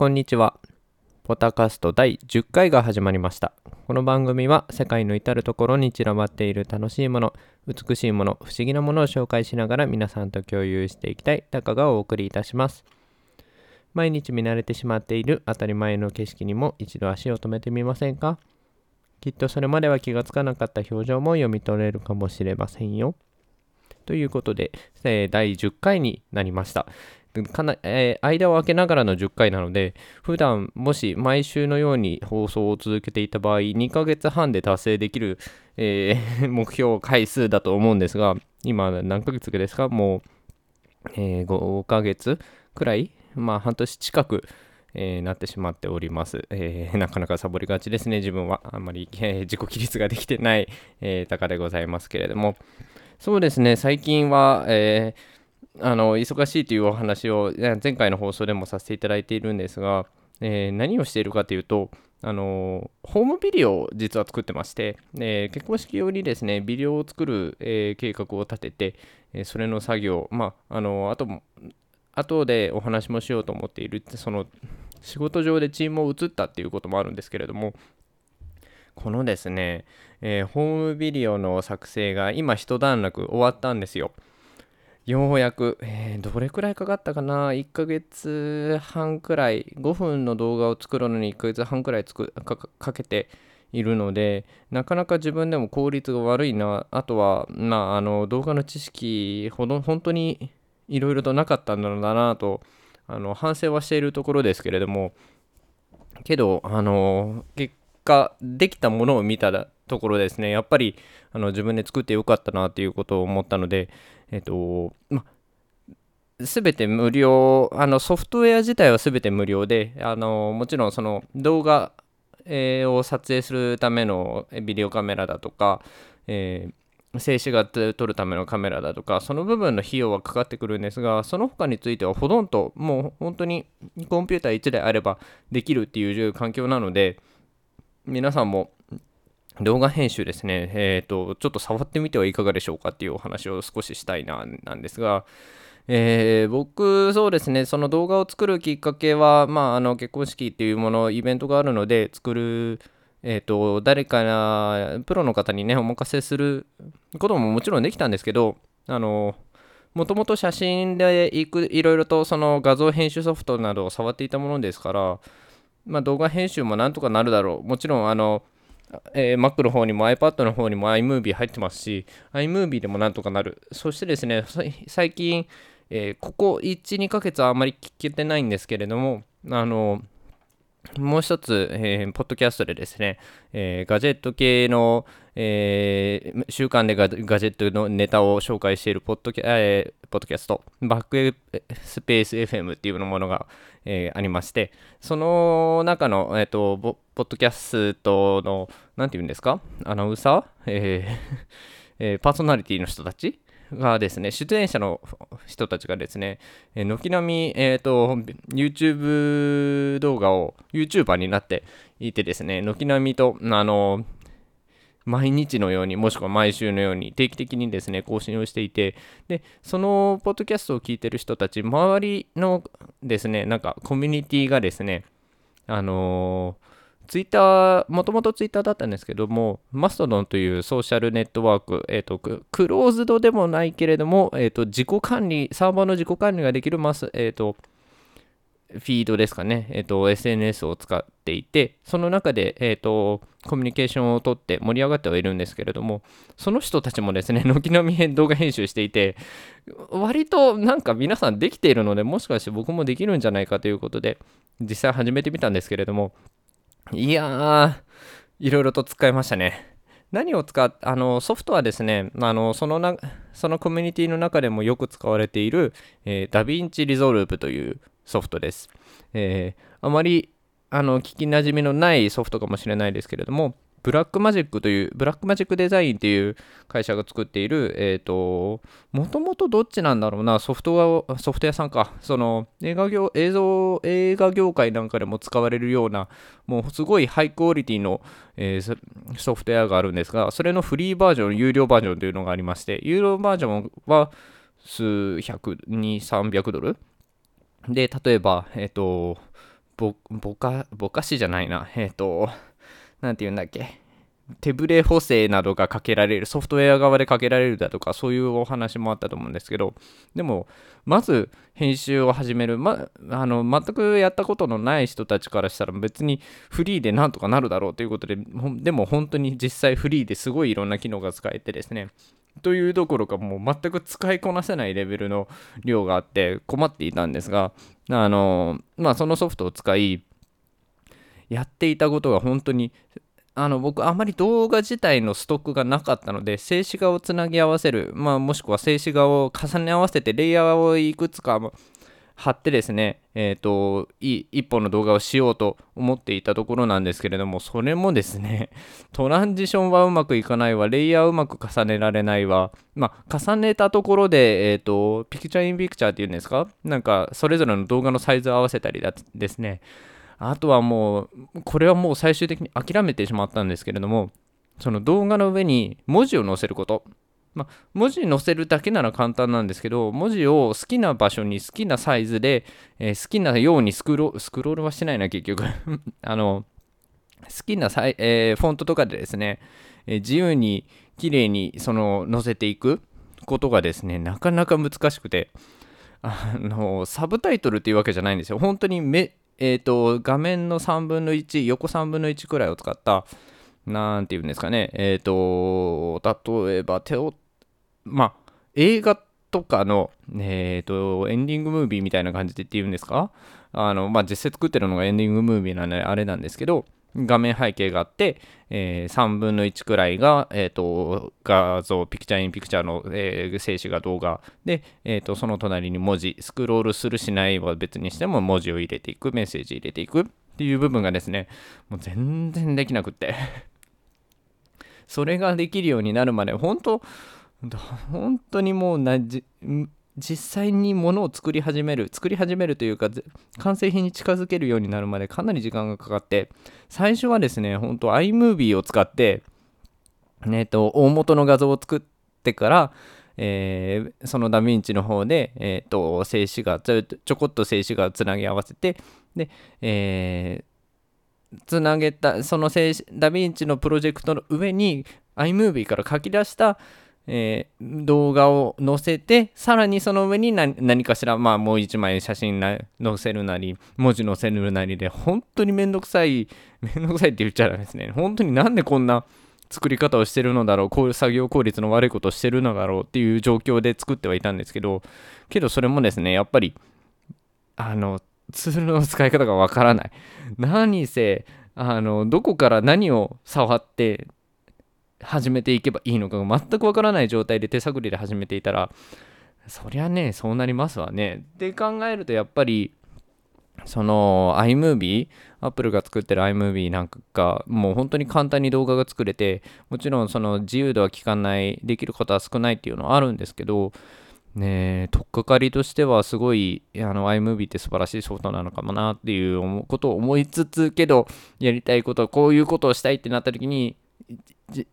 こんにちは。ポタカスト第10回が始まりました。この番組は世界の至るところに散らばっている楽しいもの、美しいもの、不思議なものを紹介しながら皆さんと共有していきたいタカがお送りいたします。毎日見慣れてしまっている当たり前の景色にも一度足を止めてみませんか？きっとそれまでは気がつかなかった表情も読み取れるかもしれませんよ。ということで、えー第10回になりました。かなえー間を空けながらの10回なので、普段もし毎週のように放送を続けていた場合、2ヶ月半で達成できる、えー 目標回数だと思うんですが、今何ヶ月ですか？もう、えー5ヶ月くらい？まあ半年近く、えーなってしまっております、えー なかなかサボりがちですね、自分は。あんまり、えー自己規律ができてない、えー、高でございますけれども。そうですね、最近は、えーあの忙しいというお話を前回の放送でもさせていただいているんですが、えー何をしているかというと、あのホームビデオを実は作ってまして、えー結婚式用にですね、ビデオを作る、えー計画を立てて、えそれの作業、まあ、あのあと、後でお話もしようと思っている、その仕事上でチームを移ったっていうこともあるんですけれども、このですね、えーホームビデオの作成が今一段落終わったんですよ。ようやく、えーどれくらいかかったかな ?1 ヶ月半くらい、5分の動画を作るのに1ヶ月半くらいつくかかけているので、なかなか自分でも効率が悪いな。あとは、まあ、あの動画の知識ほど本当にいろいろとなかったんだろうなとあの反省はしているところですけれども、けど、あの結果、できたものを見たところですね、やっぱりあの自分で作ってよかったなということを思ったので、えっと、ま、すべて無料、あのソフトウェア自体はすべて無料で、あのもちろんその動画、を撮影するためのビデオカメラだとか、えー静止画で撮るためのカメラだとか、その部分の費用はかかってくるんですが、その他についてはほとんどもう本当にコンピューター1台あればできるっていう環境なので、皆さんも動画編集ですね、えっ、と、ちょっと触ってみてはいかがでしょうかっていうお話を少ししたいな、なんですが、えー僕、そうですね、その動画を作るきっかけは、まあ、あの結婚式っていうもの、イベントがあるので、作る、えっ、と、誰かな、プロの方にね、お任せすることももちろんできたんですけど、あの、もともと写真でいくいろいろとその画像編集ソフトなどを触っていたものですから、まあ、動画編集もなんとかなるだろう。もちろん、あの、えー Mac の方にも iPad の方にも iMovie 入ってますし、iMovie でもなんとかなる。そしてですね、最近、えーここ1、2ヶ月はあまり聞けてないんですけれども、あの、もう一つ、えーポッドキャストでですね、えーガジェット系の、えー週刊でガジェットのネタを紹介しているポッドキャ,、えーポッドキャスト、バックスペース FM っていうものが、えーありまして、その中の、えー、とポッドキャストの、なんていうんですか、アナウンサー、えー えーパーソナリティの人たち？がですね、出演者の人たちがですね、え軒並み、えーと、YouTube 動画を YouTuber になっていてですね、軒並みと、あの、毎日のように、もしくは毎週のように定期的にですね、更新をしていて、で、そのポッドキャストを聞いてる人たち、周りのですね、なんかコミュニティがですね、あのツイッター、もともとツイッターだったんですけども、マストドンというソーシャルネットワーク、えっ、と、クローズドでもないけれども、えっ、と、自己管理、サーバーの自己管理ができるマス、えっ、と、フィードですかね、えっ、と、SNS を使っていて、その中で、えっ、と、コミュニケーションをとって盛り上がってはいるんですけれども、その人たちもですね、軒並み動画編集していて、割となんか皆さんできているので、もしかして僕もできるんじゃないかということで、実際始めてみたんですけれども、いやー、いろいろと使いましたね。何を使っあのソフトはですね、あのそのなそのコミュニティの中でもよく使われている、えー、ダヴィンチリゾルブというソフトです。えーあまりあの聞きなじみのないソフトかもしれないですけれども、ブラックマジックという、ブラックマジックデザインという会社が作っている、えっ、と、もともとどっちなんだろうな、ソフトウェア、ソフトウェアさんか、その映画業、映像、映画業界なんかでも使われるような、もうすごいハイクオリティの、えーソフトウェアがあるんですが、それのフリーバージョン、有料バージョンというのがありまして、有料バージョンは数百、2、300ドル。で、例えば、えっ、と、ぼぼかぼかしじゃないな。えっ、と何て言うんだっけ？手ブレ補正などがかけられる、ソフトウェア側でかけられるだとか、そういうお話もあったと思うんですけど、でも、まず編集を始める、ま、あの全くやったことのない人たちからしたら、別にフリーでなんとかなるだろうということで、でも本当に実際フリーですごいいろんな機能が使えてですね、というどころかもう全く使いこなせないレベルの量があって困っていたんですが、あの、まあそのソフトを使い、やっていたことが本当にあの僕あまり動画自体のストックがなかったので静止画をつなぎ合わせる、まあ、もしくは静止画を重ね合わせてレイヤーをいくつか貼ってですね、えっ、ー、と、い一本の動画をしようと思っていたところなんですけれども、それもですね、トランジションはうまくいかないわ、レイヤーうまく重ねられないわ、まあ、重ねたところで、えっ、ー、と、ピクチャーインピクチャーっていうんですか？なんか、それぞれの動画のサイズを合わせたりだですね、あとはもう、これはもう最終的に諦めてしまったんですけれども、その動画の上に文字を載せること。まあ、文字載せるだけなら簡単なんですけど、文字を好きな場所に好きなサイズで、えー、好きなようにスクロスクロールはしてないな、結局 あの、好きなサイ、えー、フォントとかでですね、えー、自由に綺麗にその載せていくことがですね、なかなか難しくて、あの、サブタイトルっていうわけじゃないんですよ。本当にめえっ、ー、と、画面の3分の1、横3分の1くらいを使った、なんていうんですかね、えっ、ー、と、例えば、手を、まあ、映画とかの、えっ、ー、と、エンディングムービーみたいな感じでっていうんですか？あの、まあ、実際作ってるのがエンディングムービーなんで、あれなんですけど、画面背景があって、えー、3分の1くらいが、えーと、画像、ピクチャーインピクチャーの、えー、静止画動画。で、えーと、その隣に文字、スクロールするしないは別にしても文字を入れていく、メッセージ入れていく。っていう部分がですね、もう全然できなくって。それができるようになるまで、本当、本当にもうなじ、実際にものを作り始める作り始めるというか完成品に近づけるようになるまでかなり時間がかかって最初はですね本当 iMovie を使ってえっ、と大元の画像を作ってからえー、そのダヴィンチの方で、えーと、静止画ちょちょこっと静止画をつなぎ合わせてで、えー、つなげたそのダヴィンチのプロジェクトの上に iMovie から書き出したえー、動画を載せて、さらにその上に何かしら、まあもう一枚写真載せるなり、文字載せるなりで、本当に めんどくさい、めんどくさいって言っちゃダメですね。本当になんでこんな作り方をしてるのだろう、こういう作業効率の悪いことをしてるのだろうっていう状況で作ってはいたんですけど、けどそれもですね、やっぱり、あの、ツールの使い方がわからない。何せ、あの、どこから何を触って、始めていけばいいのかが全くわからない状態で手探りで始めていたらそりゃねそうなりますわね。って考えるとやっぱりその iMovie アップルが作ってる iMovie なんかがもう本当に簡単に動画が作れてもちろんその自由度は効かないできることは少ないっていうのはあるんですけどね取っかかりとしてはすごいあの iMovie って素晴らしいソフトなのかもなっていうことを思いつつけどやりたいことこういうことをしたいってなった時に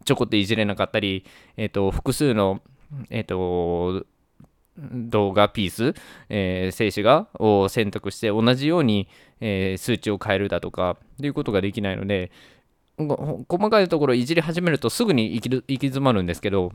ちょこっといじれなかったり、えっ、ー、と、複数の、えっ、ー、と、動画ピース、えー、静止画を選択して同じように、えー、数値を変えるだとかっていうことができないので細かいところいじり始めるとすぐに行き行き詰まるんですけど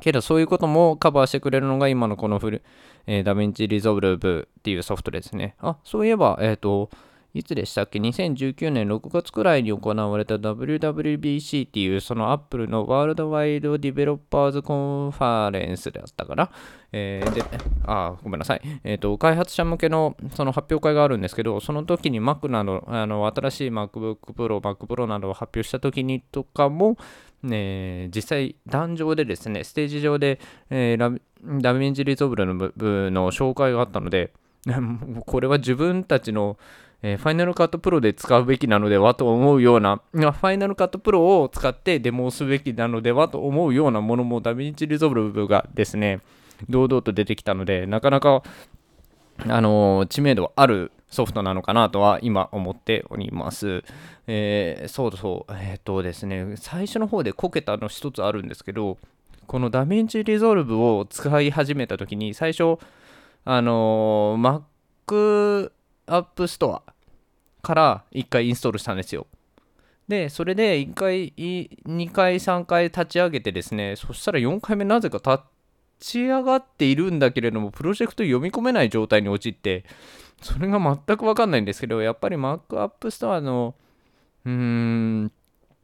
けどそういうこともカバーしてくれるのが今のこのフル、えー、ダヴィンチリゾルブっていうソフトですね。あそういえばえっ、ー、といつでしたっけ ?2019 年6月くらいに行われた WWDC っていうそのアップルの Worldwide Developers Conference だったかな？えー、で、あ、ごめんなさい。えっ、ー、と、開発者向けのその発表会があるんですけど、その時に Mac など、あの、新しい MacBook Pro、Mac Pro などを発表した時にとかも、ね、実際、壇上でですね、ステージ上で、えー、ダヴィンチリゾルブのの紹介があったので、これは自分たちのえー、ファイナルカットプロで使うべきなのではと思うような、ファイナルカットプロを使ってデモをすべきなのではと思うようなものもダヴィンチリゾルブがですね、堂々と出てきたので、なかなか、あのー、知名度あるソフトなのかなとは今思っております。えー、そうそう、えっ、とですね、最初の方でこけたの一つあるんですけど、このダヴィンチリゾルブを使い始めた時に、最初、あのー、Mac App Store から1回インストールしたんですよ。で、それで1回、2回、3回立ち上げてですね、そしたら4回目なぜか立ち上がっているんだけれども、プロジェクト読み込めない状態に陥って、それが全くわかんないんですけど、やっぱり Mac App Store の、うーん、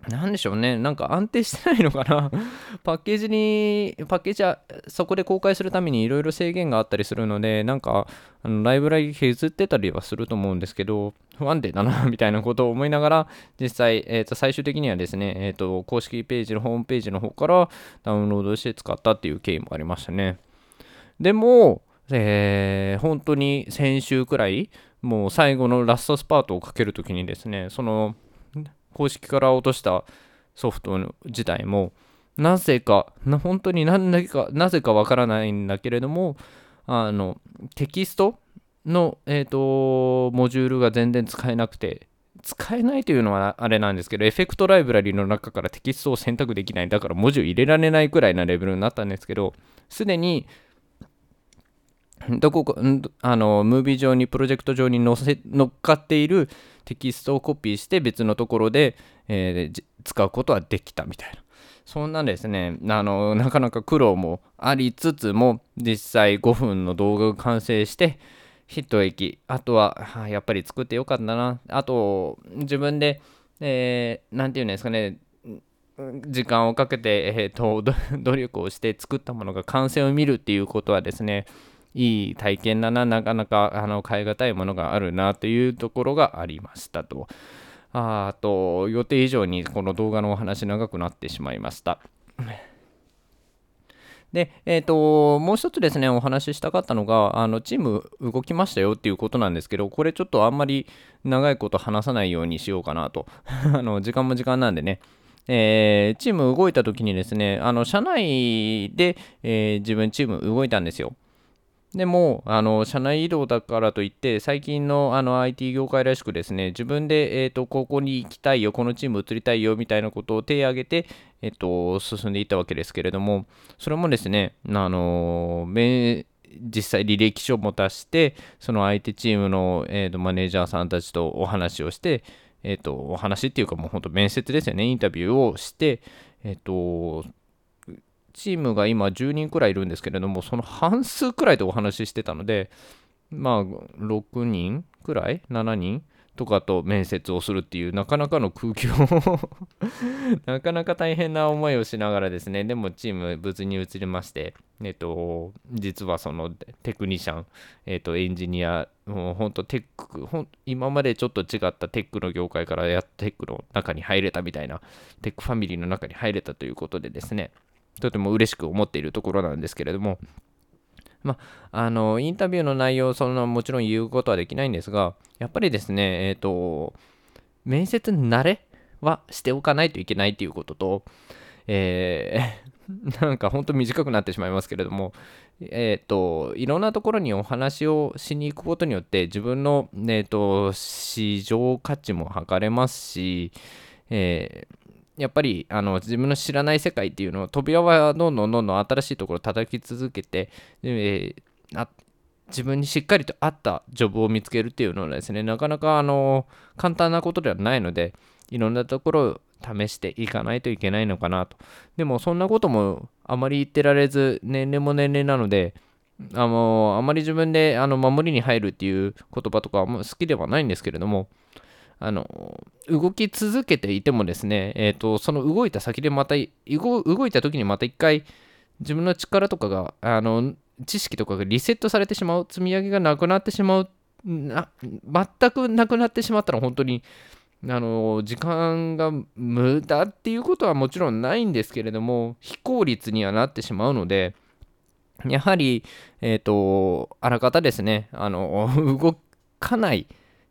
なんでしょうね、なんか安定してないのかな パッケージに、パッケージはそこで公開するためにいろいろ制限があったりするので、なんかあのライブラリ削ってたりはすると思うんですけど、不安定だな みたいなことを思いながら、実際、えー、と最終的にはですね、えー、と公式ページのホームページの方からダウンロードして使ったっていう経緯もありましたね。でも、えー、本当に先週くらい、もう最後のラストスパートをかけるときにですね、その公式から落としたソフト自体も、なぜか、本当に何だか、なぜかわからないんだけれども、あの、テキストの、えーと、モジュールが全然使えなくて、使えないというのはあれなんですけど、エフェクトライブラリの中からテキストを選択できない。だから文字を入れられないくらいなレベルになったんですけど、すでにどこかあのムービー上にプロジェクト上に載せ乗っかっているテキストをコピーして別のところで、えー、使うことはできたみたいな。そんなですね。あのなかなか苦労もありつつも実際5分の動画が完成してヒット駅。あとは、やっぱり作ってよかったな。あと自分で何、えー、て言うんですかね。時間をかけて、えーと 努力をして作ったものが完成を見るっていうことはですねいい体験だな、なかなかあの変え難いものがあるなというところがありましたと。ああと、予定以上にこの動画のお話長くなってしまいました。で、えっ、ー、と、もう一つですね、お話ししたかったのが、あの、チーム動きましたよっていうことなんですけど、これちょっとあんまり長いこと話さないようにしようかなと。あの、時間も時間なんでね。えー、チーム動いた時にですね、あの、社内で、えー、自分チーム動いたんですよ。でも、あの、社内移動だからといって、最近のあの IT 業界らしくですね、自分で、えっ、ー、と、ここに行きたいよ、このチーム移りたいよ、みたいなことを手を挙げて、えっ、ー、と、進んでいったわけですけれども、それもですね、あの、実際履歴書も出して、その相手チームの、えーと、マネージャーさんたちとお話をして、えっ、ー、と、お話っていうかもう本当面接ですよね、インタビューをして、えっ、と、チームが今10人くらいいるんですけれども、その半数くらいでお話ししてたので、まあ、6人くらい ?7 人とかと面接をするっていう、なかなかの空気を なかなか大変な思いをしながらですね、でもチーム無事に移りまして、えっと、実はそのテクニシャン、えっと、エンジニア、もう本当テックほん、今までちょっと違ったテックの業界からやっテックの中に入れたみたいな、テックファミリーの中に入れたということでですね、とても嬉しく思っているところなんですけれども、まあ、あの、インタビューの内容、そのもちろん言うことはできないんですが、やっぱりですね、えっ、ー、と、面接慣れはしておかないといけないということと、えー、なんか本当短くなってしまいますけれども、えっ、ー、と、いろんなところにお話をしに行くことによって、自分の、えーと市場価値も測れますし、えー、やっぱりあの自分の知らない世界っていうのを扉はどんどんどんどん新しいところを叩き続けて、えー、自分にしっかりと合ったジョブを見つけるっていうのはですねなかなかあの簡単なことではないのでいろんなところを試していかないといけないのかなと。でもそんなこともあまり言ってられず年齢も年齢なのであのあまり自分であの守りに入るっていう言葉とかは好きではないんですけれどもあの、動き続けていてもですね、えっ、ー、と、その動いた先でまた、動いた時にまた一回、自分の力とかが、あの、知識とかがリセットされてしまう、積み上げがなくなってしまう、な全くなくなってしまったら本当に、あの、時間が無駄っていうことはもちろんないんですけれども、非効率にはなってしまうので、やはり、えっ、ー、と、あらかたですね、あの、動かない、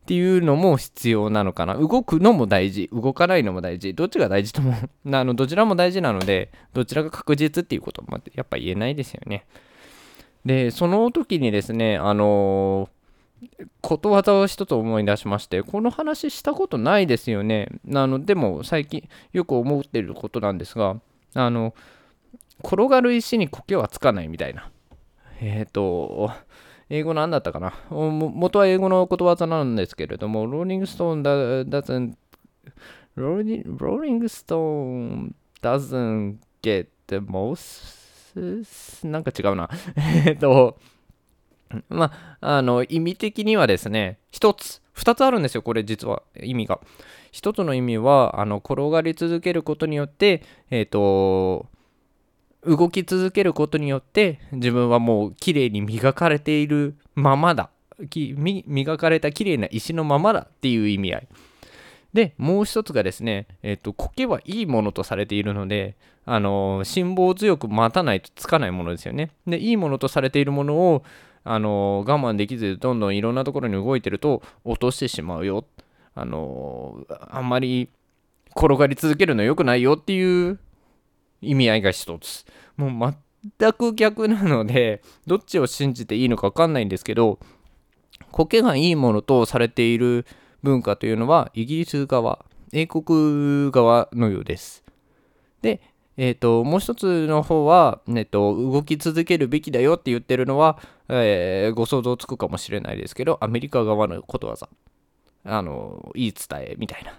っていうのも必要なのかな。動くのも大事。動かないのも大事。どっちが大事とも あの、どちらも大事なので、どちらが確実っていうこともやっぱ言えないですよね。で、その時にですね、あのー、ことわざを一つ思い出しまして、この話したことないですよね。あの、でも最近よく思ってることなんですが、あの、転がる石に苔はつかないみたいな。えっ、ー、と、英語なんだったかな元は英語のことわざなんですけれども、ローリングストーン doesn't Rolling Stone doesn't get the most なんか違うな。えっと、まあ、あの、意味的にはですね、一つ、二つあるんですよ、これ実は意味が。一つの意味は、あの、転がり続けることによって、えっ、ー、と、動き続けることによって自分はもう綺麗に磨かれているままだ。磨かれた綺麗な石のままだっていう意味合い。でもう一つがですね、えっ、と苔はいいものとされているのであの辛抱強く待たないとつかないものですよね。でいいものとされているものをあの我慢できずどんどんいろんなところに動いてると落としてしまうよ。あのあんまり転がり続けるの良くないよっていう意味合いが一つ。もう全く逆なので、どっちを信じていいのか分かんないんですけど、苔がいいものとされている文化というのは、イギリス側、英国側のようです。で、えーと、もう一つの方は、えーと、動き続けるべきだよって言ってるのは、えー、ご想像つくかもしれないですけど、アメリカ側のことわざ。あの、言い伝えみたいな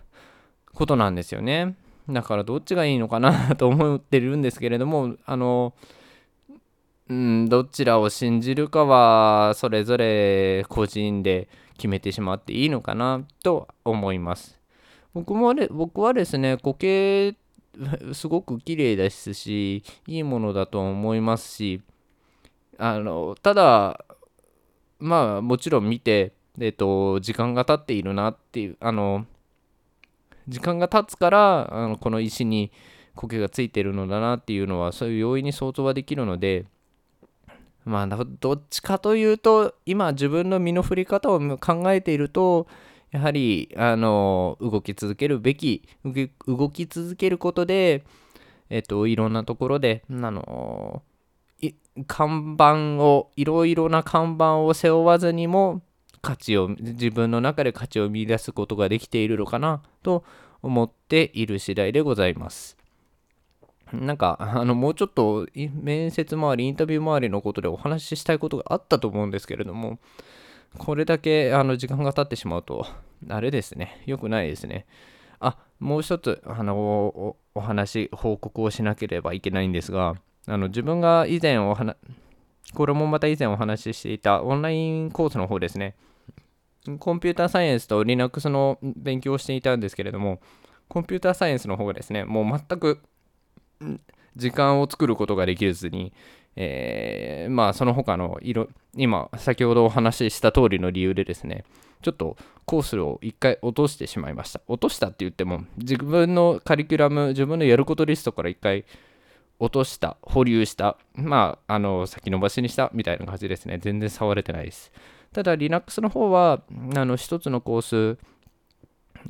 ことなんですよね。だからどっちがいいのかなと思ってるんですけれども、あの、うん、どちらを信じるかはそれぞれ個人で決めてしまっていいのかなと思います。僕もね、僕はですね、苔 すごく綺麗ですし、いいものだと思いますし、あの、ただ、まあもちろん見て、えっと、時間が経っているなっていう、あの、時間が経つからあのこの石に苔がついてるのだなっていうのはそういう容易に想像はできるのでまあどっちかというと今自分の身の振り方を考えているとやはりあの動き続けるべき動き続けることでえっといろんなところであの看板をいろいろな看板を背負わずにも価値を自分の中で価値を見出すことができているのかなと思っている次第でございます。なんか、あの、もうちょっと面接周り、インタビュー周りのことでお話ししたいことがあったと思うんですけれども、これだけあの時間が経ってしまうと、あれですね、良くないですね。あ、もう一つ、あの、おお話、報告をしなければいけないんですが、あの、自分が以前お話、これもまた以前お話ししていたオンラインコースの方ですね。コンピューターサイエンスと Linux の勉強をしていたんですけれども、コンピューターサイエンスの方がですね、もう全く時間を作ることができずに、えー、まあその他の色、今先ほどお話しした通りの理由でですね、ちょっとコースを一回落としてしまいました。落としたって言っても、自分のカリキュラム、自分のやることリストから一回落とした、保留した、まあ、あの、先延ばしにしたみたいな感じですね。全然触れてないです。ただ Linux の方はあの1つのコース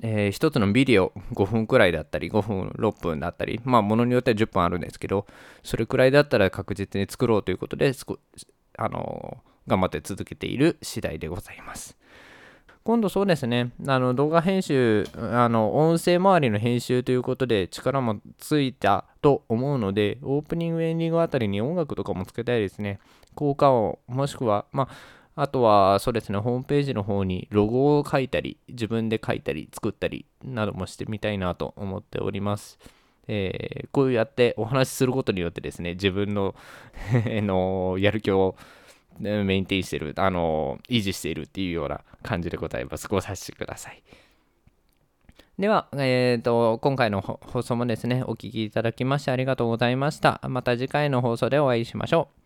えー、1つのビデオ5分くらいだったり5分6分だったりまあものによっては10分あるんですけどそれくらいだったら確実に作ろうということであの頑張って続けている次第でございます。今度そうですね。あの動画編集あの音声周りの編集ということで力もついたと思うのでオープニングエンディングあたりに音楽とかもつけたいですね。効果音もしくはまああとは、そうですね、ホームページの方にロゴを書いたり、自分で書いたり、作ったりなどもしてみたいなと思っております。えー、こうやってお話しすることによってですね、自分の のやる気をメインテインしてる、あの、維持しているっていうような感じでございます。ご察しください。では、えーと、今回の放送もですね、お聴きいただきましてありがとうございました。また次回の放送でお会いしましょう。